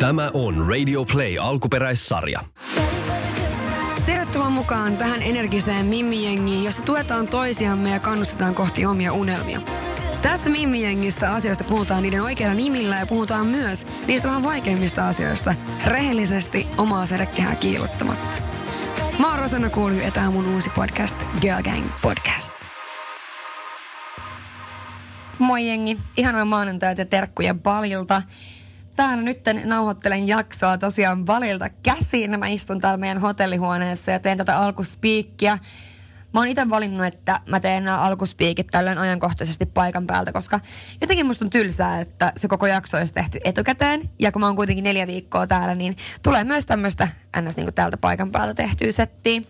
Tämä on Radio Play alkuperäissarja. Tervetuloa mukaan tähän energiseen Mimmi-jengiin, jossa tuetaan toisiamme ja kannustetaan kohti omia unelmia. Tässä Mimmi-jengissä asioista puhutaan niiden oikeilla nimillä ja puhutaan myös niistä vähän vaikeimmista asioista rehellisesti omaa sädekehää kiilottamatta. Mä oon Rosanna Kuulju ja tää on mun uusi podcast, Girl Gang Podcast. Moi jengi, ihanaa maanantaita ja terkkuja Balilta. Täällä nyt nauhoittelen jaksoa tosiaan Balilta käsiin. Mä istun täällä meidän hotellihuoneessa ja teen tätä alkuspiikkiä. Mä oon itse valinnut, että mä teen nämä alkuspiikit tällöin ajankohtaisesti paikan päältä, koska jotenkin musta on tylsää, että se koko jakso olisi tehty etukäteen. Ja kun mä oon kuitenkin neljä viikkoa täällä, niin tulee myös tämmöistä ns. Niin täältä paikan päältä tehtyä settiä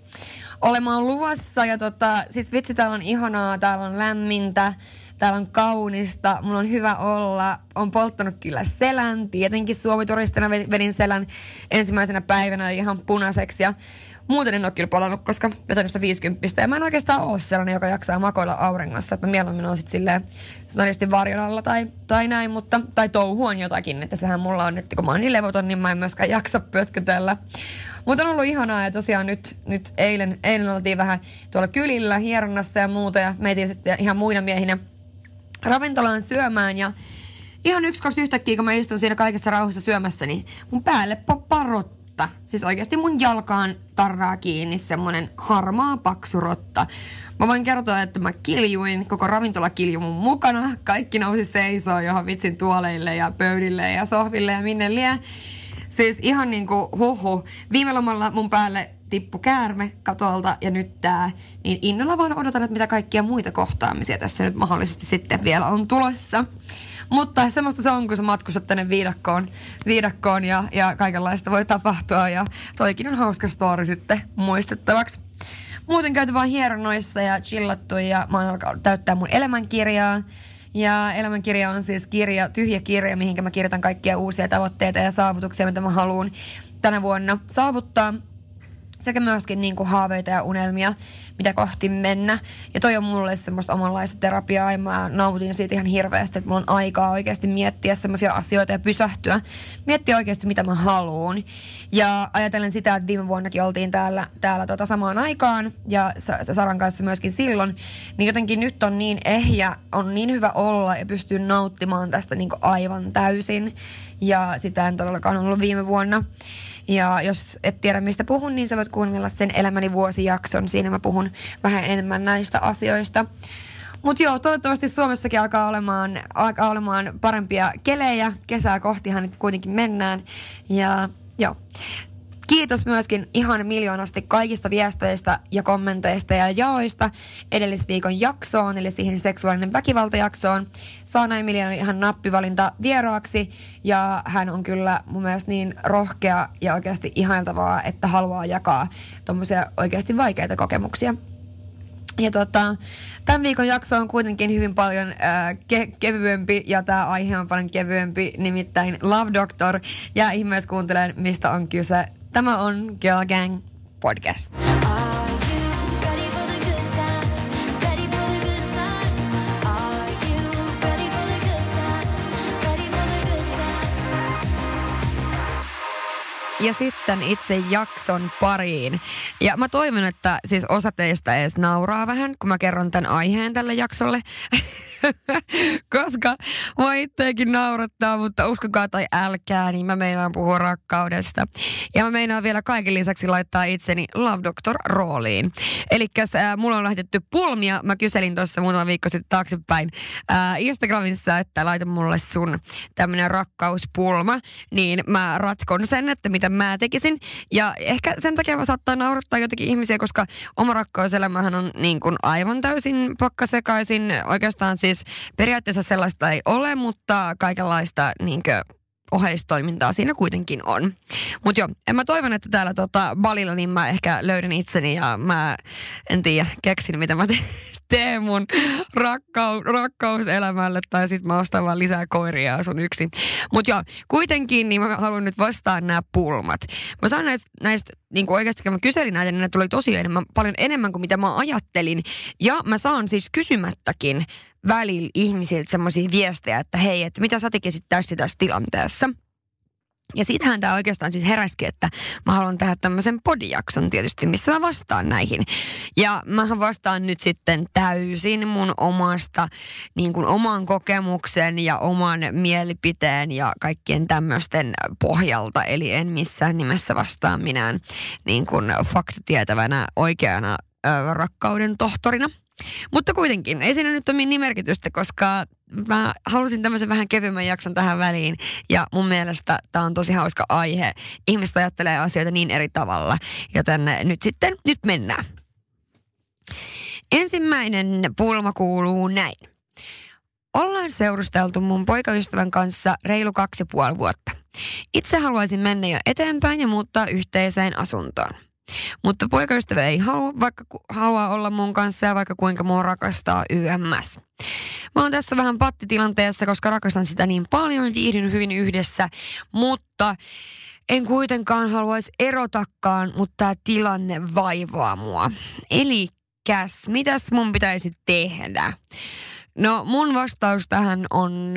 olemaan luvassa. Ja tota, siis vitsi, täällä on ihanaa, täällä on lämmintä täällä on kaunista, mulla on hyvä olla, on polttanut kyllä selän, tietenkin Suomi-turistina vedin selän ensimmäisenä päivänä ihan punaiseksi. Ja muuten en ole kyllä palannut, koska vetänyt sitä 50 ja mä en oikeastaan ole sellainen, joka jaksaa makoilla auringossa, että mieluummin on sitten silleen snadisti varjon tai, tai näin, mutta, tai touhuan jotakin, että sehän mulla on, että kun mä oon niin levoton, niin mä en myöskään jaksa pötkötellä. Mutta on ollut ihanaa ja tosiaan nyt, nyt eilen, eilen oltiin vähän tuolla kylillä hieronnassa ja muuta. Ja meitiin sitten ihan muina miehinä ravintolaan syömään ja ihan yksi kaksi yhtäkkiä, kun mä istun siinä kaikessa rauhassa syömässä, niin mun päälle poppaa rotta. Siis oikeasti mun jalkaan tarraa kiinni semmonen harmaa paksu rotta. Mä voin kertoa, että mä kiljuin, koko ravintola kiljui mun mukana. Kaikki nousi seisoo johon vitsin tuoleille ja pöydille ja sohville ja minne lie. Siis ihan niinku huhu. Viime lomalla mun päälle tippu käärme katolta ja nyt tää, niin innolla vaan odotan, että mitä kaikkia muita kohtaamisia tässä nyt mahdollisesti sitten vielä on tulossa. Mutta semmoista se on, kun sä matkustat tänne viidakkoon, viidakkoon ja, ja kaikenlaista voi tapahtua ja toikin on hauska story sitten muistettavaksi. Muuten käyty vaan hieronnoissa ja chillattu ja mä oon alkanut täyttää mun elämänkirjaa. Ja elämänkirja on siis kirja, tyhjä kirja, mihinkä mä kirjoitan kaikkia uusia tavoitteita ja saavutuksia, mitä mä haluan tänä vuonna saavuttaa sekä myöskin niin kuin haaveita ja unelmia, mitä kohti mennä. Ja toi on mulle semmoista omanlaista terapiaa ja mä nautin siitä ihan hirveästi, että mulla on aikaa oikeasti miettiä semmoisia asioita ja pysähtyä. Miettiä oikeasti, mitä mä haluan. Ja ajatellen sitä, että viime vuonnakin oltiin täällä, täällä tota samaan aikaan ja Saran kanssa myöskin silloin, niin jotenkin nyt on niin ehjä, on niin hyvä olla ja pystyy nauttimaan tästä niin aivan täysin. Ja sitä en todellakaan ollut viime vuonna. Ja jos et tiedä mistä puhun, niin sä voit kuunnella sen Elämäni vuosijakson. Siinä mä puhun vähän enemmän näistä asioista. Mutta joo, toivottavasti Suomessakin alkaa olemaan, alkaa olemaan parempia kelejä. Kesää kohtihan nyt kuitenkin mennään. Ja joo, Kiitos myöskin ihan miljoonasti kaikista viesteistä ja kommenteista ja jaoista edellisviikon jaksoon, eli siihen seksuaalinen väkivaltajaksoon. Saana Emilia ihan nappivalinta vieraaksi ja hän on kyllä mun mielestä niin rohkea ja oikeasti ihailtavaa, että haluaa jakaa tuommoisia oikeasti vaikeita kokemuksia. Ja tota, tämän viikon jakso on kuitenkin hyvin paljon äh, ke- kevyempi ja tämä aihe on paljon kevyempi, nimittäin Love Doctor. Ja ihmeessä kuuntelen, mistä on kyse Tämä on Girl Gang Podcast. Ja sitten itse jakson pariin. Ja mä toivon, että siis osa teistä edes nauraa vähän, kun mä kerron tämän aiheen tälle jaksolle. Koska mä itseäkin naurattaa, mutta uskokaa tai älkää, niin mä meinaan puhua rakkaudesta. Ja mä meinaan vielä kaiken lisäksi laittaa itseni Love Doctor rooliin. Eli äh, mulla on lähetetty pulmia. Mä kyselin tuossa muutama viikko sitten taaksepäin äh, Instagramissa, että laita mulle sun tämmönen rakkauspulma. Niin mä ratkon sen, että mitä mä tekisin. Ja ehkä sen takia saattaa naurattaa jotenkin ihmisiä, koska oma rakkauselämähän on niin kuin aivan täysin pakkasekaisin. Oikeastaan siis periaatteessa sellaista ei ole, mutta kaikenlaista niin kuin, oheistoimintaa siinä kuitenkin on. Mutta joo, en mä toivon, että täällä tota Balilla niin mä ehkä löydän itseni ja mä en tiedä, keksin mitä mä teen tee mun rakkau, rakkauselämälle tai sit mä ostan vaan lisää koiria sun yksi. Mut joo, kuitenkin niin mä haluan nyt vastaa nämä pulmat. Mä saan näistä, näistä niin kuin oikeasti kun mä kyselin näitä, niin ne tuli tosi enemmän, paljon enemmän kuin mitä mä ajattelin. Ja mä saan siis kysymättäkin välillä ihmisiltä semmoisia viestejä, että hei, että mitä sä tekisit tässä tässä tilanteessa. Ja siitähän tämä oikeastaan siis heräski, että mä haluan tehdä tämmöisen podijakson tietysti, missä mä vastaan näihin. Ja mä vastaan nyt sitten täysin mun omasta, niin kuin oman kokemuksen ja oman mielipiteen ja kaikkien tämmöisten pohjalta. Eli en missään nimessä vastaan minään niin kuin faktatietävänä oikeana rakkauden tohtorina. Mutta kuitenkin, ei siinä nyt ole niin merkitystä, koska mä halusin tämmöisen vähän kevyemmän jakson tähän väliin. Ja mun mielestä tämä on tosi hauska aihe. Ihmiset ajattelee asioita niin eri tavalla, joten nyt sitten, nyt mennään. Ensimmäinen pulma kuuluu näin. Ollaan seurusteltu mun poikaystävän kanssa reilu kaksi puoli vuotta. Itse haluaisin mennä jo eteenpäin ja muuttaa yhteiseen asuntoon. Mutta poikaystävä ei halua, vaikka haluaa olla mun kanssa ja vaikka kuinka mua rakastaa YMS. Mä oon tässä vähän pattitilanteessa, koska rakastan sitä niin paljon, viihdyn hyvin yhdessä, mutta en kuitenkaan haluaisi erotakaan, mutta tämä tilanne vaivaa mua. Eli käs, mitäs mun pitäisi tehdä? No mun vastaus tähän on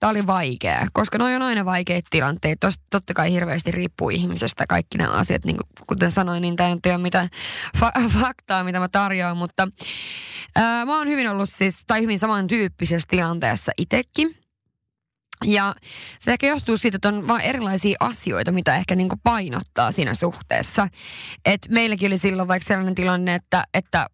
Tämä oli vaikea, koska noin on aina vaikeita tilanteita. Tosta, totta kai hirveästi riippuu ihmisestä kaikki nämä asiat. Niin kuin, kuten sanoin, niin tämä ei ole mitään fa- faktaa, mitä mä tarjoan, mutta ää, mä oon hyvin ollut siis, tai hyvin samantyyppisessä tilanteessa itsekin. Ja se ehkä johtuu siitä, että on vain erilaisia asioita, mitä ehkä niin painottaa siinä suhteessa. Et meilläkin oli silloin vaikka sellainen tilanne, että, että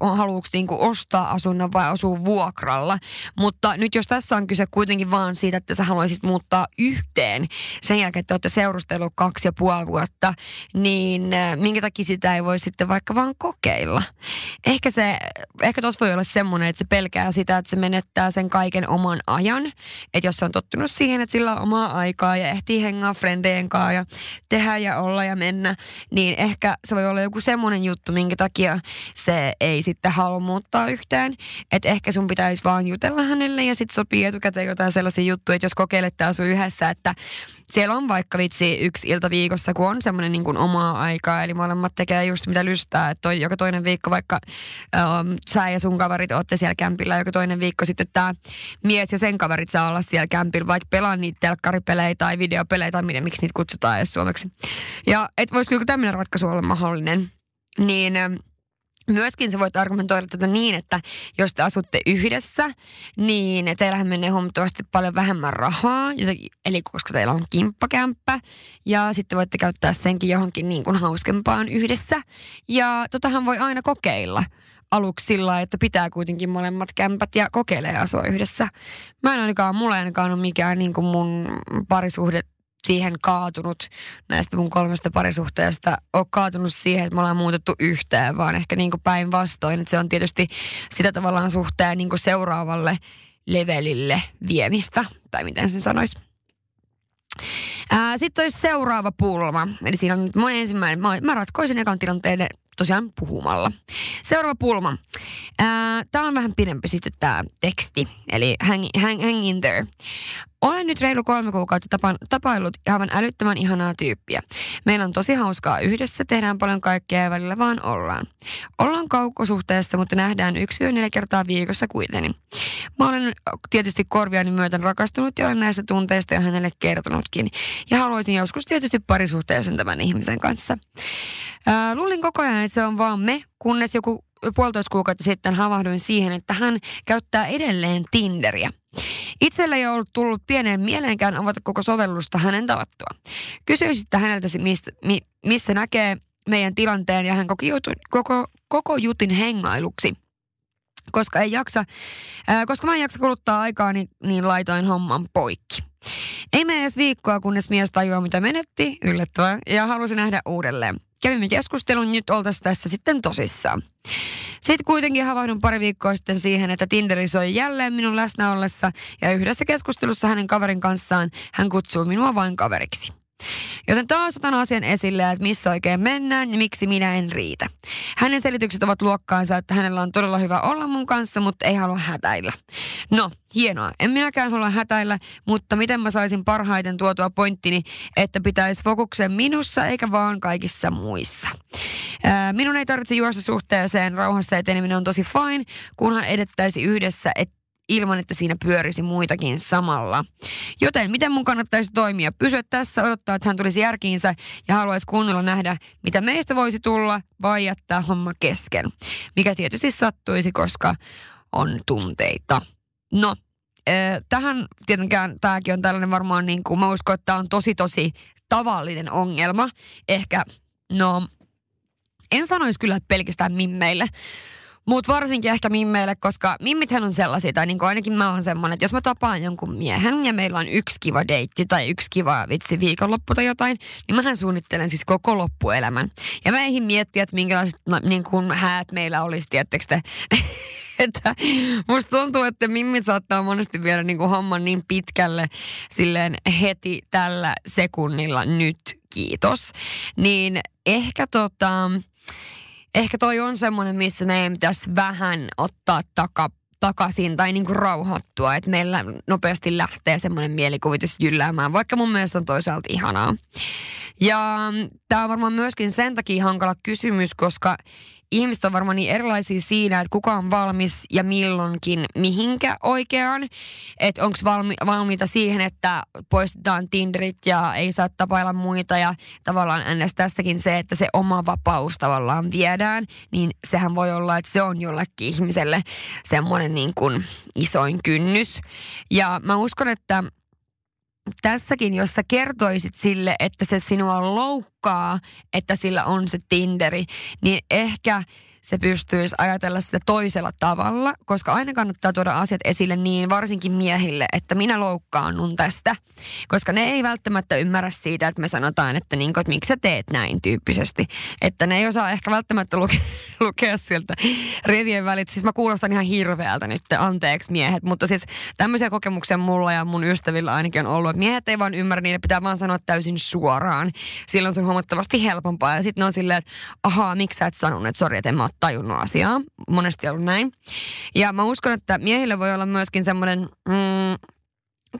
haluuks niin ostaa asunnon vai asua vuokralla. Mutta nyt jos tässä on kyse kuitenkin vaan siitä, että sä haluaisit muuttaa yhteen sen jälkeen, että olette seurustellut kaksi ja puoli vuotta, niin äh, minkä takia sitä ei voi sitten vaikka vaan kokeilla. Ehkä se, ehkä tuossa voi olla semmoinen, että se pelkää sitä, että se menettää sen kaiken oman ajan. Että jos se on totta tottunut siihen, että sillä on omaa aikaa ja ehtii hengaa frendeen kanssa ja tehdä ja olla ja mennä, niin ehkä se voi olla joku semmoinen juttu, minkä takia se ei sitten halua muuttaa yhteen. Että ehkä sun pitäisi vaan jutella hänelle ja sitten sopii etukäteen jotain sellaisia juttuja, että jos kokeilette asua yhdessä, että siellä on vaikka vitsi yksi ilta viikossa, kun on semmoinen niin omaa aikaa, eli molemmat tekee just mitä lystää, että toi, joka toinen viikko vaikka um, sä ja sun kaverit olette siellä kämpillä, joka toinen viikko sitten tämä mies ja sen kaverit saa olla siellä kämpillä, vaikka pelaa niitä telkkaripelejä tai videopelejä tai miten, miksi niitä kutsutaan edes suomeksi. Ja et voisiko joku tämmöinen ratkaisu olla mahdollinen, niin Myöskin sä voit argumentoida tätä niin, että jos te asutte yhdessä, niin teillähän menee huomattavasti paljon vähemmän rahaa, eli koska teillä on kimppakämppä, ja sitten voitte käyttää senkin johonkin niin kuin hauskempaan yhdessä. Ja totahan voi aina kokeilla aluksi sillä että pitää kuitenkin molemmat kämpät ja kokeilee asua yhdessä. Mä en ainakaan, mulla ei ainakaan ole mikään niin kuin mun parisuhde siihen kaatunut näistä mun kolmesta parisuhteesta, ole kaatunut siihen, että me ollaan muutettu yhteen, vaan ehkä niin päinvastoin, se on tietysti sitä tavallaan suhteen niin seuraavalle levelille viemistä, tai miten sen sanoisi. Sitten olisi seuraava pulma. Eli siinä on nyt mun ensimmäinen. Mä, mä ratkoisin ekan tilanteen tosiaan puhumalla. Seuraava pulma. Tämä on vähän pidempi sitten tämä teksti, eli hang, hang, hang in there. Olen nyt reilu kolme kuukautta tapa, tapaillut aivan älyttömän ihanaa tyyppiä. Meillä on tosi hauskaa yhdessä, tehdään paljon kaikkea ja välillä vaan ollaan. Ollaan kaukosuhteessa, mutta nähdään yksi yö neljä kertaa viikossa kuitenkin. Mä olen tietysti korviani myöten rakastunut ja olen näistä tunteista jo hänelle kertonutkin. Ja haluaisin joskus tietysti parisuhteeseen tämän ihmisen kanssa. Ää, luulin koko ajan, että se on vaan me, kunnes joku puolitoista kuukautta sitten havahduin siihen, että hän käyttää edelleen Tinderiä. Itsellä ei ollut tullut pieneen mieleenkään avata koko sovellusta hänen tavattua. Kysyin sitten häneltä, mistä, mi, missä näkee meidän tilanteen ja hän koki jutun, koko, koko jutin hengailuksi. Koska, ei jaksa, ää, koska mä en jaksa kuluttaa aikaa, niin, niin laitoin homman poikki. Ei mene edes viikkoa, kunnes mies tajuaa, mitä menetti, yllättävää, ja halusi nähdä uudelleen. Kävimme keskustelun, nyt oltaisiin tässä sitten tosissaan. Sitten kuitenkin havahdun pari viikkoa sitten siihen, että Tinderi soi jälleen minun läsnä ollessa ja yhdessä keskustelussa hänen kaverin kanssaan hän kutsuu minua vain kaveriksi. Joten taas otan asian esille, että missä oikein mennään ja miksi minä en riitä. Hänen selitykset ovat luokkaansa, että hänellä on todella hyvä olla mun kanssa, mutta ei halua hätäillä. No, hienoa. En minäkään halua hätäillä, mutta miten mä saisin parhaiten tuotua pointtini, että pitäisi fokuksen minussa eikä vaan kaikissa muissa. Minun ei tarvitse juosta suhteeseen, rauhassa eteneminen on tosi fine, kunhan edettäisi yhdessä, et, ilman, että siinä pyörisi muitakin samalla. Joten miten mun kannattaisi toimia? Pysyä tässä, odottaa, että hän tulisi järkiinsä ja haluaisi kunnolla nähdä, mitä meistä voisi tulla, vai jättää homma kesken. Mikä tietysti sattuisi, koska on tunteita. No, tähän tietenkään tämäkin on tällainen varmaan niin kuin, mä uskon, että on tosi tosi tavallinen ongelma. Ehkä, no, en sanoisi kyllä, että pelkästään mimmeille, mutta varsinkin ehkä mimmeille, koska mimmithän on sellaisia, tai niin kuin ainakin mä oon semmoinen, että jos mä tapaan jonkun miehen ja meillä on yksi kiva deitti tai yksi kiva vitsi viikonloppu tai jotain, niin mähän suunnittelen siis koko loppuelämän. Ja mä eihin miettiä, että minkälaiset niin kuin häät meillä olisi, tiettekö te. että musta tuntuu, että mimmit saattaa monesti viedä niin kuin homman niin pitkälle silleen heti tällä sekunnilla nyt, kiitos. Niin ehkä tota, ehkä toi on semmoinen, missä meidän pitäisi vähän ottaa taka, takaisin tai niinku rauhoittua, että meillä nopeasti lähtee semmoinen mielikuvitus jylläämään, vaikka mun mielestä on toisaalta ihanaa. Ja tämä on varmaan myöskin sen takia hankala kysymys, koska ihmiset on varmaan niin erilaisia siinä, että kuka on valmis ja milloinkin mihinkä oikeaan. Että onko valmi, valmiita siihen, että poistetaan Tinderit ja ei saa tapailla muita ja tavallaan ennäs tässäkin se, että se oma vapaus tavallaan viedään, niin sehän voi olla, että se on jollekin ihmiselle semmoinen niin kuin isoin kynnys. Ja mä uskon, että tässäkin, jos sä kertoisit sille, että se sinua loukkaa, että sillä on se Tinderi, niin ehkä se pystyisi ajatella sitä toisella tavalla, koska aina kannattaa tuoda asiat esille niin varsinkin miehille, että minä loukkaannun tästä. Koska ne ei välttämättä ymmärrä siitä, että me sanotaan, että, niin että miksi sä teet näin tyyppisesti. Että ne ei osaa ehkä välttämättä luke, lukea sieltä rivien välit. Siis mä kuulostan ihan hirveältä nyt, anteeksi miehet. Mutta siis tämmöisiä kokemuksia mulla ja mun ystävillä ainakin on ollut, että miehet ei vaan ymmärrä, niille pitää vaan sanoa täysin suoraan. Silloin se on huomattavasti helpompaa. Ja sitten ne on silleen, että ahaa, miksi sä et sanonut, että sori, että en mä tajunnut asiaa. Monesti ollut näin. Ja mä uskon, että miehille voi olla myöskin semmoinen... Mm,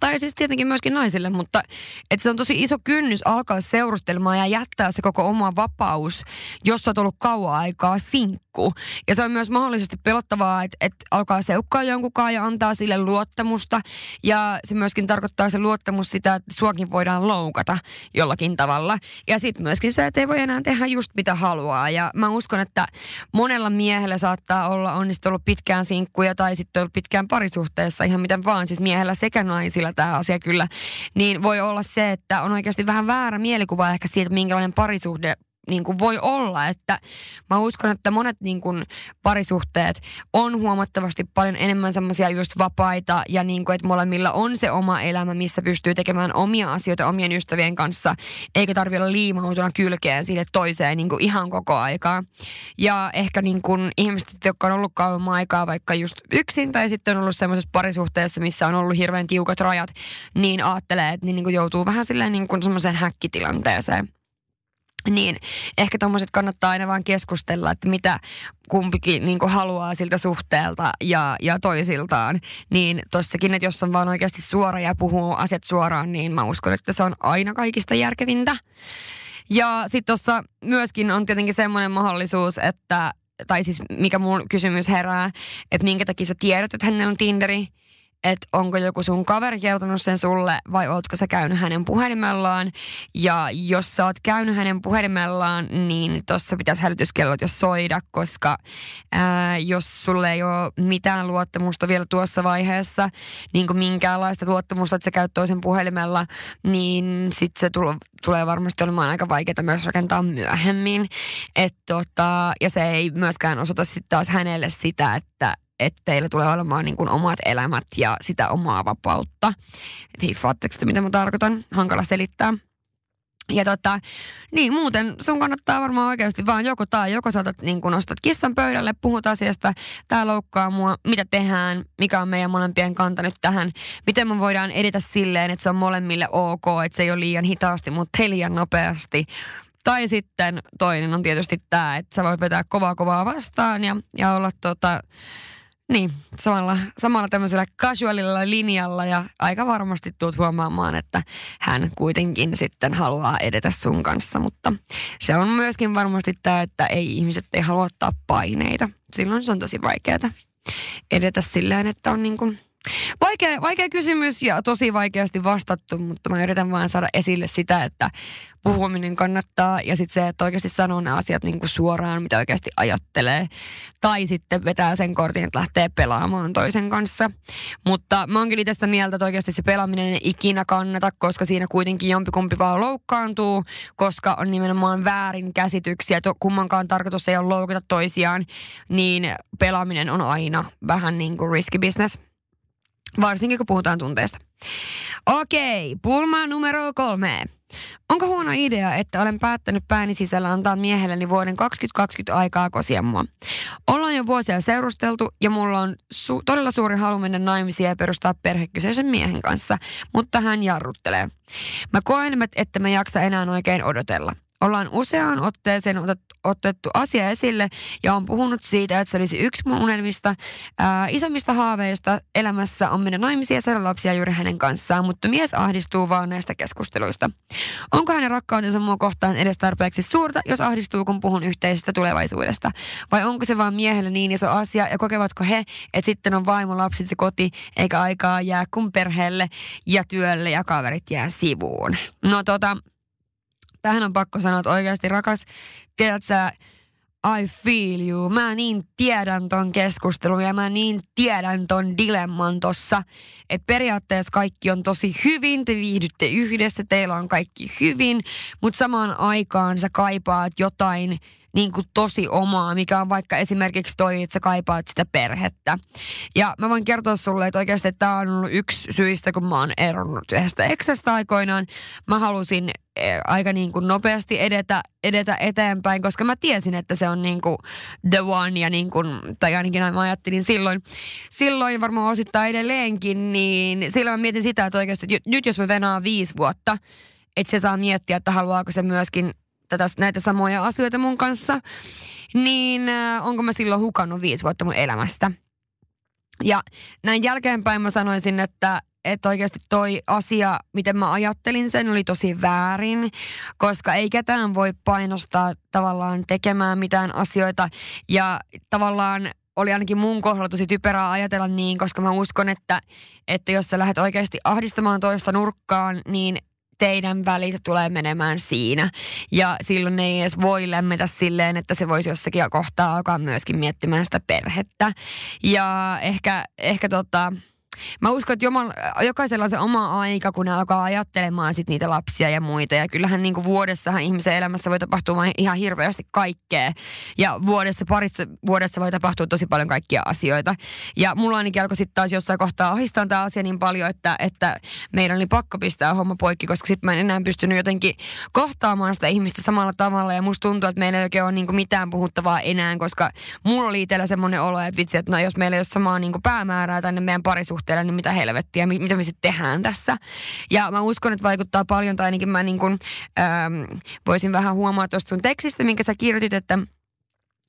tai siis tietenkin myöskin naisille, mutta että se on tosi iso kynnys alkaa seurustelemaan ja jättää se koko oma vapaus, jos olet ollut kauan aikaa sinkku. Ja se on myös mahdollisesti pelottavaa, että, että alkaa seukkaa jonkunkaan ja antaa sille luottamusta. Ja se myöskin tarkoittaa se luottamus sitä, että suakin voidaan loukata jollakin tavalla. Ja sitten myöskin se, että ei voi enää tehdä just mitä haluaa. Ja mä uskon, että monella miehellä saattaa olla onnistunut pitkään sinkkuja tai sitten ollut pitkään parisuhteessa ihan miten vaan. Siis miehellä sekä naisilla tämä asia kyllä. Niin voi olla se, että on oikeasti vähän väärä mielikuva ehkä siitä, minkälainen parisuhde niin kuin voi olla, että mä uskon, että monet niin kuin parisuhteet on huomattavasti paljon enemmän semmoisia just vapaita ja niin kuin, että molemmilla on se oma elämä, missä pystyy tekemään omia asioita omien ystävien kanssa, eikä tarvitse olla liimautuna kylkeen sille toiseen niin kuin ihan koko aikaa. Ja ehkä niin kuin ihmiset, jotka on ollut kauemman aikaa vaikka just yksin tai sitten on ollut semmoisessa parisuhteessa, missä on ollut hirveän tiukat rajat, niin ajattelee, että niin kuin joutuu vähän silleen niin kuin semmoiseen häkkitilanteeseen. Niin ehkä tuommoiset kannattaa aina vaan keskustella, että mitä kumpikin niin haluaa siltä suhteelta ja, ja toisiltaan. Niin tossakin, että jos on vaan oikeasti suora ja puhuu asiat suoraan, niin mä uskon, että se on aina kaikista järkevintä. Ja sitten tuossa myöskin on tietenkin semmoinen mahdollisuus, että, tai siis mikä mun kysymys herää, että minkä takia sä tiedät, että hänellä on Tinderi – että onko joku sun kaveri kertonut sen sulle vai ootko sä käynyt hänen puhelimellaan. Ja jos sä oot käynyt hänen puhelimellaan, niin tossa pitäisi hälytyskellot jo soida, koska ää, jos sulle ei ole mitään luottamusta vielä tuossa vaiheessa, niin kuin minkäänlaista luottamusta, että sä käyt toisen puhelimella, niin sit se tulo, tulee varmasti olemaan aika vaikeaa myös rakentaa myöhemmin. Et tota, ja se ei myöskään osoita sitten taas hänelle sitä, että että teillä tulee olemaan niin kuin omat elämät ja sitä omaa vapautta. Hiffaatteko te, mitä mä tarkoitan? Hankala selittää. Ja tota, niin muuten sun kannattaa varmaan oikeasti vaan joko tai, joko saatat niin kun nostat kissan pöydälle, puhut asiasta, tää loukkaa mua, mitä tehdään, mikä on meidän molempien kanta nyt tähän, miten me voidaan edetä silleen, että se on molemmille ok, että se ei ole liian hitaasti, mutta ei liian nopeasti. Tai sitten toinen on tietysti tämä, että sä voit vetää kovaa kovaa vastaan ja, ja olla tota, niin, samalla, samalla tämmöisellä casualilla linjalla ja aika varmasti tuut huomaamaan, että hän kuitenkin sitten haluaa edetä sun kanssa, mutta se on myöskin varmasti tämä, että ei ihmiset ei halua ottaa paineita. Silloin se on tosi vaikeaa edetä silleen, että on niin kuin Vaikea, vaikea kysymys ja tosi vaikeasti vastattu, mutta mä yritän vaan saada esille sitä, että puhuminen kannattaa ja sitten se, että oikeasti sanoo ne asiat niin kuin suoraan, mitä oikeasti ajattelee. Tai sitten vetää sen kortin, että lähtee pelaamaan toisen kanssa. Mutta mä oonkin itse mieltä, että oikeasti se pelaaminen ei ikinä kannata, koska siinä kuitenkin jompikumpi vaan loukkaantuu, koska on nimenomaan väärin käsityksiä, että kummankaan tarkoitus ei ole loukata toisiaan, niin pelaaminen on aina vähän niin kuin risky business. Varsinkin kun puhutaan tunteista. Okei, pulma numero kolme. Onko huono idea, että olen päättänyt pääni sisällä antaa miehelleni vuoden 2020 aikaa kosia mua? Ollaan jo vuosia seurusteltu ja mulla on su- todella suuri halu mennä naimisiin ja perustaa perhe kyseisen miehen kanssa, mutta hän jarruttelee. Mä koen, että mä jaksa enää oikein odotella. Ollaan useaan otteeseen otettu, asia esille ja on puhunut siitä, että se olisi yksi mun unelmista. Ää, isommista haaveista elämässä on mennä naimisiin ja saada lapsia juuri hänen kanssaan, mutta mies ahdistuu vaan näistä keskusteluista. Onko hänen rakkautensa mua kohtaan edes tarpeeksi suurta, jos ahdistuu, kun puhun yhteisestä tulevaisuudesta? Vai onko se vaan miehelle niin iso asia ja kokevatko he, että sitten on vaimo, lapset ja koti, eikä aikaa jää kun perheelle ja työlle ja kaverit jää sivuun? No tota, tähän on pakko sanoa, että oikeasti rakas, tiedät sä, I feel you. Mä niin tiedän ton keskustelun ja mä niin tiedän ton dilemman tossa. Että periaatteessa kaikki on tosi hyvin, te viihdytte yhdessä, teillä on kaikki hyvin, mutta samaan aikaan sä kaipaat jotain niin kuin tosi omaa, mikä on vaikka esimerkiksi toi, että sä kaipaat sitä perhettä. Ja mä voin kertoa sulle, että oikeasti tämä on ollut yksi syistä, kun mä oon eronnut yhdestä eksästä aikoinaan. Mä halusin e, aika niin kuin nopeasti edetä, edetä eteenpäin, koska mä tiesin, että se on niin kuin the one ja niin kuin, tai ainakin mä ajattelin silloin, silloin varmaan osittain edelleenkin, niin silloin mä mietin sitä, että oikeasti että nyt jos mä venaan viisi vuotta, että se saa miettiä, että haluaako se myöskin tätä, näitä samoja asioita mun kanssa, niin äh, onko mä silloin hukannut viisi vuotta mun elämästä. Ja näin jälkeenpäin mä sanoisin, että, että oikeasti toi asia, miten mä ajattelin sen, oli tosi väärin, koska ei ketään voi painostaa tavallaan tekemään mitään asioita. Ja tavallaan oli ainakin mun kohdalla tosi typerää ajatella niin, koska mä uskon, että, että jos sä lähdet oikeasti ahdistamaan toista nurkkaan, niin teidän välit tulee menemään siinä. Ja silloin ei edes voi lämmetä silleen, että se voisi jossakin kohtaa alkaa myöskin miettimään sitä perhettä. Ja ehkä, ehkä tota, Mä uskon, että jokaisella on se oma aika, kun ne alkaa ajattelemaan sit niitä lapsia ja muita. Ja kyllähän niin kuin vuodessahan ihmisen elämässä voi tapahtua ihan hirveästi kaikkea. Ja vuodessa, parissa vuodessa voi tapahtua tosi paljon kaikkia asioita. Ja mulla ainakin alkoi sitten taas jossain kohtaa ahistaa tämä asia niin paljon, että, että meidän oli pakko pistää homma poikki, koska sitten mä en enää pystynyt jotenkin kohtaamaan sitä ihmistä samalla tavalla. Ja musta tuntuu, että meillä ei oikein ole niin kuin mitään puhuttavaa enää, koska mulla oli itsellä semmoinen olo, että vitsi, että no, jos meillä ei ole samaa niin kuin päämäärää tänne meidän parisuhteeseen, suhteelle, niin mitä helvettiä, mitä me sitten tehdään tässä. Ja mä uskon, että vaikuttaa paljon, tai ainakin mä niin kuin, ähm, voisin vähän huomaa tuosta sun tekstistä, minkä sä kirjoitit, että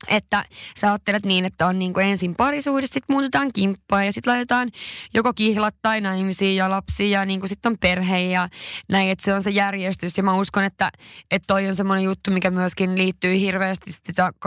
että sä ajattelet niin, että on niin kuin ensin parisuhde, sitten muutetaan kimppaa ja sitten laitetaan joko kihlat tai naimisiin ja lapsia ja niin sitten on perhe ja näin, että se on se järjestys. Ja mä uskon, että, että toi on semmoinen juttu, mikä myöskin liittyy hirveästi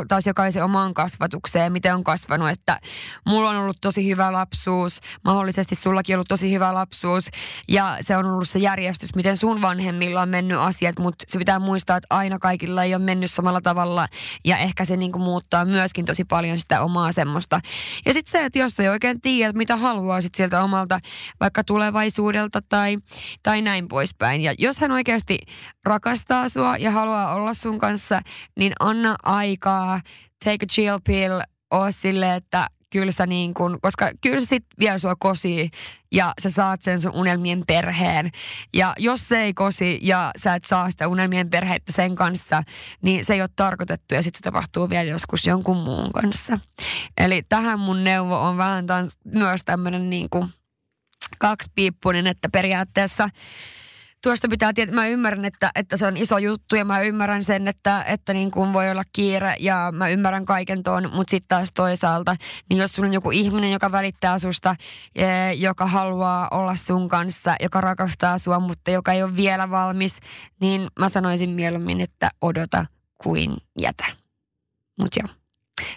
taas jokaisen omaan kasvatukseen, miten on kasvanut. Että mulla on ollut tosi hyvä lapsuus, mahdollisesti sullakin on ollut tosi hyvä lapsuus ja se on ollut se järjestys, miten sun vanhemmilla on mennyt asiat, mutta se pitää muistaa, että aina kaikilla ei ole mennyt samalla tavalla ja ehkä se niin kuin muut muuttaa myöskin tosi paljon sitä omaa semmoista. Ja sitten se, että jos ei oikein tiedä, mitä haluaa sit sieltä omalta vaikka tulevaisuudelta tai, tai näin poispäin. Ja jos hän oikeasti rakastaa sua ja haluaa olla sun kanssa, niin anna aikaa, take a chill pill, oo sille, että kyllä sä niin kun, koska kyllä se sit vielä sua kosi ja sä saat sen sun unelmien perheen. Ja jos se ei kosi ja sä et saa sitä unelmien perhettä sen kanssa, niin se ei ole tarkoitettu ja sitten se tapahtuu vielä joskus jonkun muun kanssa. Eli tähän mun neuvo on vähän tans, myös tämmöinen niin kaksipiippunen, että periaatteessa tuosta pitää tietää, mä ymmärrän, että, että se on iso juttu ja mä ymmärrän sen, että, että niin kuin voi olla kiire ja mä ymmärrän kaiken tuon, mutta sitten taas toisaalta, niin jos sulla on joku ihminen, joka välittää susta, e, joka haluaa olla sun kanssa, joka rakastaa sua, mutta joka ei ole vielä valmis, niin mä sanoisin mieluummin, että odota kuin jätä. Mutta joo,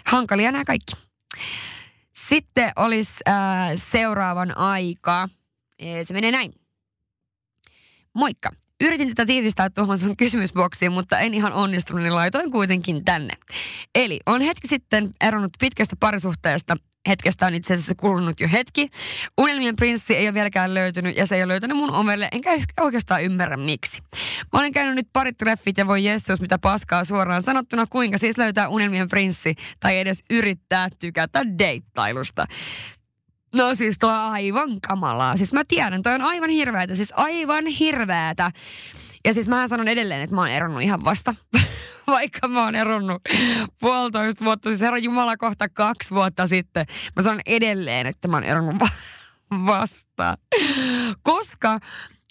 hankalia nämä kaikki. Sitten olisi äh, seuraavan aika. Se menee näin. Moikka. Yritin tätä tiivistää tuohon sun kysymysboksiin, mutta en ihan onnistunut, niin laitoin kuitenkin tänne. Eli on hetki sitten eronnut pitkästä parisuhteesta. Hetkestä on itse asiassa kulunut jo hetki. Unelmien prinssi ei ole vieläkään löytynyt ja se ei ole löytänyt mun ovelle, enkä oikeastaan ymmärrä miksi. Mä olen käynyt nyt parit treffit ja voi jessus mitä paskaa suoraan sanottuna, kuinka siis löytää unelmien prinssi tai edes yrittää tykätä deittailusta. No siis toi on aivan kamalaa. Siis mä tiedän, toi on aivan hirveätä. Siis aivan hirveätä. Ja siis mä sanon edelleen, että mä oon eronnut ihan vasta. Vaikka mä oon eronnut puolitoista vuotta, siis herra Jumala kohta kaksi vuotta sitten. Mä sanon edelleen, että mä oon eronnut vasta. Koska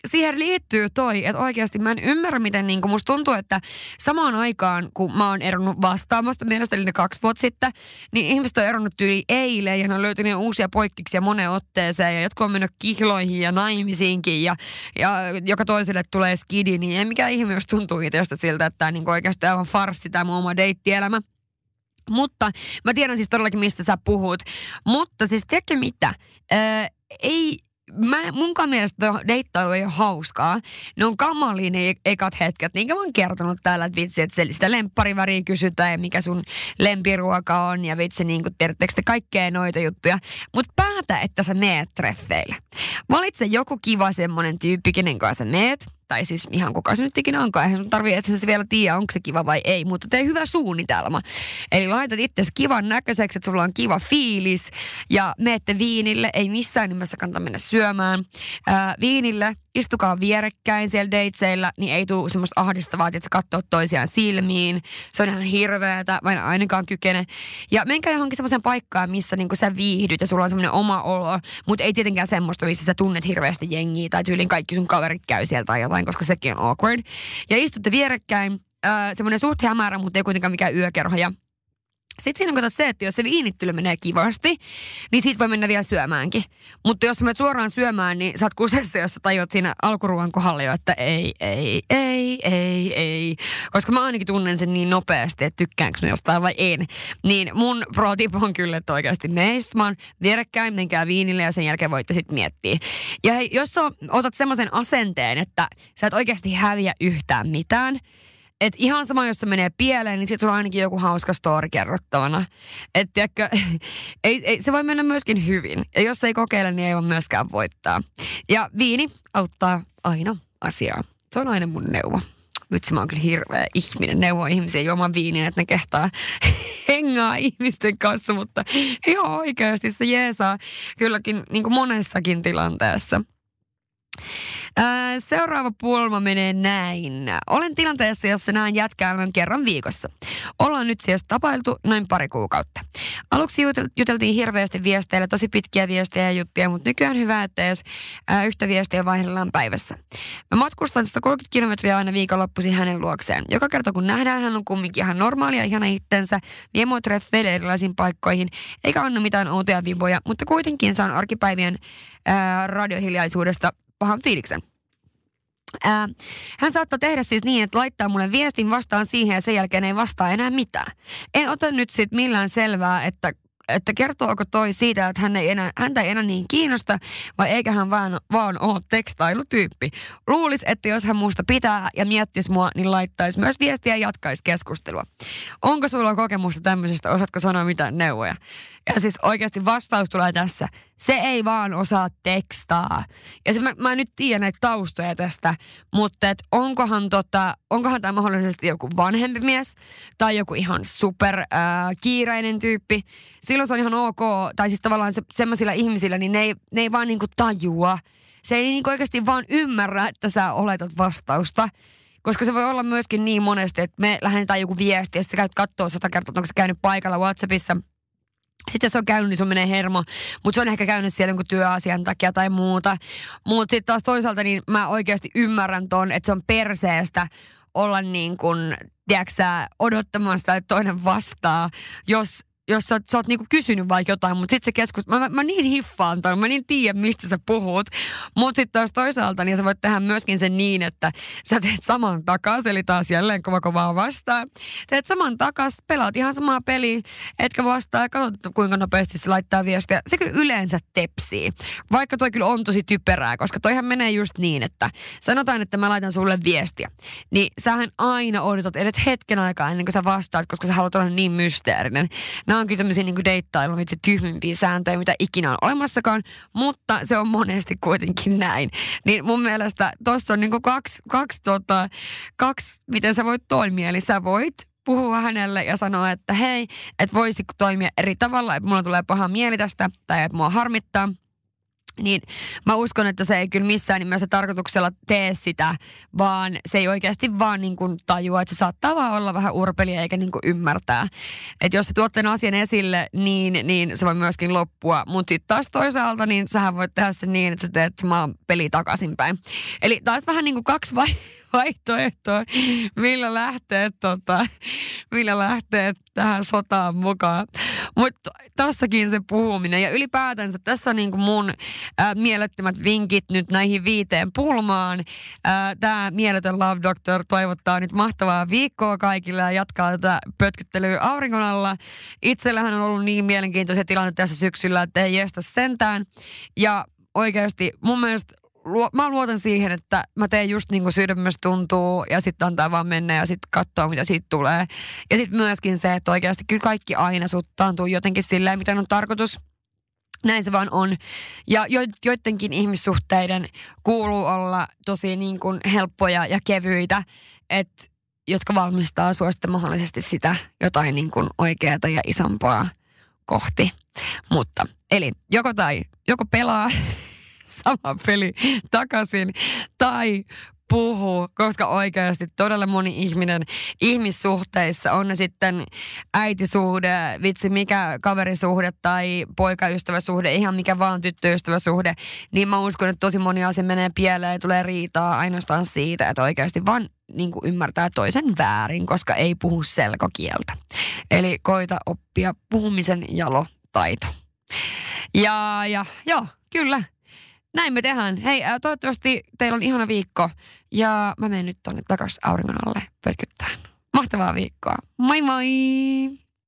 siihen liittyy toi, että oikeasti mä en ymmärrä, miten niin kuin musta tuntuu, että samaan aikaan, kun mä oon eronnut vastaamasta, mielestäni ne kaksi vuotta sitten, niin ihmiset on eronnut tyyli eilen ja ne on löytänyt uusia poikkiksia moneen otteeseen ja jotkut on mennyt kihloihin ja naimisiinkin ja, ja joka toiselle tulee skidi, niin ei mikään ihme, jos tuntuu itsestä siltä, että tämä niin oikeasti aivan farssi tämä oma deittielämä. Mutta mä tiedän siis todellakin, mistä sä puhut. Mutta siis tiedätkö mitä? Öö, ei, mä, munkaan mielestä deittailu ei ole hauskaa. Ne on kamaliin ne ekat hetket. Niin mä oon kertonut täällä, että vitsi, että sitä lemppariväriä kysytään ja mikä sun lempiruoka on ja vitsi, niin kuin tiedättekö te kaikkea noita juttuja. Mutta päätä, että sä meet treffeille. Valitse joku kiva semmonen tyyppi, kenen kanssa sä meet tai siis ihan kuka se nyt ikinä onkaan, eihän sun tarvii, että se vielä tiedä, onko se kiva vai ei, mutta tee hyvä suunnitelma. Eli laitat itse kivan näköiseksi, että sulla on kiva fiilis ja meette viinille, ei missään nimessä kannata mennä syömään. Ää, viinille, istukaa vierekkäin siellä dateseilla, niin ei tule semmoista ahdistavaa, että sä katsoo toisiaan silmiin. Se on ihan hirveätä, mä en ainakaan kykene. Ja menkää johonkin semmoiseen paikkaan, missä niinku sä viihdyt ja sulla on semmoinen oma olo, mutta ei tietenkään semmoista, missä sä tunnet hirveästi jengiä tai tyyliin kaikki sun kaverit käy sieltä tai jotain, koska sekin on awkward. Ja istutte vierekkäin, äh, semmoinen suht hämärä, mutta ei kuitenkaan mikään yökerho ja sitten siinä on se, että jos se viinittely menee kivasti, niin siitä voi mennä vielä syömäänkin. Mutta jos menet suoraan syömään, niin sä oot kusessa, jos sä tajuat siinä alkuruoan kohdalla jo, että ei, ei, ei, ei, ei. Koska mä ainakin tunnen sen niin nopeasti, että tykkäänkö mä jostain vai en. Niin mun pro on kyllä, että oikeasti meistämään vierekkäin, menkää viinille ja sen jälkeen voitte sitten miettiä. Ja hei, jos sä otat semmoisen asenteen, että sä et oikeasti häviä yhtään mitään, et ihan sama, jos se menee pieleen, niin sitten sulla on ainakin joku hauska story kerrottavana. Et tiedätkö, ei, ei, se voi mennä myöskin hyvin. Ja jos ei kokeile, niin ei voi myöskään voittaa. Ja viini auttaa aina asiaa. Se on aina mun neuvo. Vitsi, mä oon kyllä hirveä ihminen. Neuvo ihmisiä juomaan viiniä, että ne kehtaa hengaa ihmisten kanssa, mutta ihan oikeasti se jeesaa kylläkin niin kuin monessakin tilanteessa. Seuraava pulma menee näin. Olen tilanteessa, jossa näen jätkää noin kerran viikossa. Ollaan nyt siis tapailtu noin pari kuukautta. Aluksi juteltiin hirveästi viesteillä, tosi pitkiä viestejä ja juttuja, mutta nykyään hyvä, että jos ää, yhtä viestiä vaihdellaan päivässä. Mä matkustan 130 kilometriä aina viikonloppuisin hänen luokseen. Joka kerta kun nähdään, hän on kumminkin ihan normaalia, ihana itsensä, vie mua treffeille erilaisiin paikkoihin, eikä anna mitään outoja viboja, mutta kuitenkin saan arkipäivien ää, radiohiljaisuudesta pahan fiiliksen. Ää, hän saattaa tehdä siis niin, että laittaa mulle viestin vastaan siihen ja sen jälkeen ei vastaa enää mitään. En ota nyt sit millään selvää, että että kertooko toi siitä, että hän ei enää, häntä ei enää niin kiinnosta, vai eikä hän vaan, vaan ole tekstailutyyppi. Luulis, että jos hän muusta pitää ja miettis mua, niin laittaisi myös viestiä ja jatkaisi keskustelua. Onko sulla kokemusta tämmöisestä? Osaatko sanoa mitään neuvoja? Ja siis oikeasti vastaus tulee tässä. Se ei vaan osaa tekstaa. Ja se, mä, mä nyt tiedän näitä taustoja tästä, mutta et onkohan, tota, onkohan tämä mahdollisesti joku vanhempi mies tai joku ihan super ää, kiireinen tyyppi. Silloin se on ihan ok, tai siis tavallaan se, semmoisilla ihmisillä, niin ne ei, ne ei vaan niinku tajua. Se ei niinku oikeasti vaan ymmärrä, että sä oletat vastausta. Koska se voi olla myöskin niin monesti, että me lähetetään joku viesti ja sä käyt katsoa sata kertaa, onko se käynyt paikalla WhatsAppissa – sitten jos on käynyt, niin sun menee hermo. Mutta se on ehkä käynyt siellä jonkun työasian takia tai muuta. Mutta sitten taas toisaalta niin mä oikeasti ymmärrän ton, että se on perseestä olla niin kuin, tiedätkö odottamassa, että toinen vastaa, jos jos sä, sä oot niinku kysynyt vaikka jotain, mutta sitten se keskus, mä, mä, mä, niin hiffaan ton, mä niin tiedän, mistä sä puhut. Mutta sitten taas toisaalta, niin sä voit tehdä myöskin sen niin, että sä teet saman takas, eli taas jälleen kova kovaa vastaan. Teet saman takas, pelaat ihan samaa peliä, etkä vastaa ja katsot, kuinka nopeasti se laittaa viestiä. Se kyllä yleensä tepsii, vaikka toi kyllä on tosi typerää, koska toihan menee just niin, että sanotaan, että mä laitan sulle viestiä, niin sähän aina odotat edes hetken aikaa ennen kuin sä vastaat, koska sä haluat olla niin mysteerinen. Nämä onkin tämmöisiä niin deittailun itse tyhmimpiä sääntöjä, mitä ikinä on olemassakaan, mutta se on monesti kuitenkin näin. Niin mun mielestä tuossa on niin kaksi, kaksi, tota, kaksi, miten sä voit toimia. Eli sä voit puhua hänelle ja sanoa, että hei, että voisitko toimia eri tavalla, että mulla tulee paha mieli tästä tai että mua harmittaa – niin mä uskon, että se ei kyllä missään nimessä tarkoituksella tee sitä, vaan se ei oikeasti vaan niin kuin tajua, että se saattaa vaan olla vähän urpelia eikä niin kuin ymmärtää. Että jos sä tuot sen asian esille, niin, niin se voi myöskin loppua. Mutta sitten taas toisaalta, niin sähän voit tehdä sen niin, että sä teet samaa peli takaisinpäin. Eli taas vähän niin kuin kaksi vai- vaihtoehtoa, millä lähtee, tota, millä lähtee tähän sotaan mukaan. Mutta tossakin se puhuminen ja ylipäätänsä tässä on niin kuin mun äh, mielettömät vinkit nyt näihin viiteen pulmaan. Äh, Tämä mieletön Love Doctor toivottaa nyt mahtavaa viikkoa kaikille ja jatkaa tätä pötkyttelyä auringon alla. Itsellähän on ollut niin mielenkiintoisia tilanteita tässä syksyllä, että ei jestä sentään. Ja oikeasti mun mielestä mä luotan siihen, että mä teen just niin kuin sydämestä tuntuu ja sitten antaa vaan mennä ja sitten katsoa, mitä siitä tulee. Ja sitten myöskin se, että oikeasti kyllä kaikki aina suttaantuu jotenkin silleen, mitä on tarkoitus. Näin se vaan on. Ja jo, joidenkin ihmissuhteiden kuuluu olla tosi niin kuin helppoja ja kevyitä, että jotka valmistaa sua mahdollisesti sitä jotain niin kuin oikeaa ja isompaa kohti. Mutta, eli joko tai, joko pelaa sama peli takaisin tai puhu, koska oikeasti todella moni ihminen ihmissuhteissa, on ne sitten äitisuhde, vitsi mikä kaverisuhde tai poikaystäväsuhde, ihan mikä vaan tyttöystäväsuhde, niin mä uskon, että tosi moni asia menee pieleen ja tulee riitaa ainoastaan siitä, että oikeasti vaan niin kuin ymmärtää toisen väärin, koska ei puhu selkokieltä. Eli koita oppia puhumisen jalotaito. Ja, ja joo, kyllä. Näin me tehdään. Hei, ää, toivottavasti teillä on ihana viikko. Ja mä menen nyt tonne takas auringon alle pötkyttään. Mahtavaa viikkoa. Moi moi!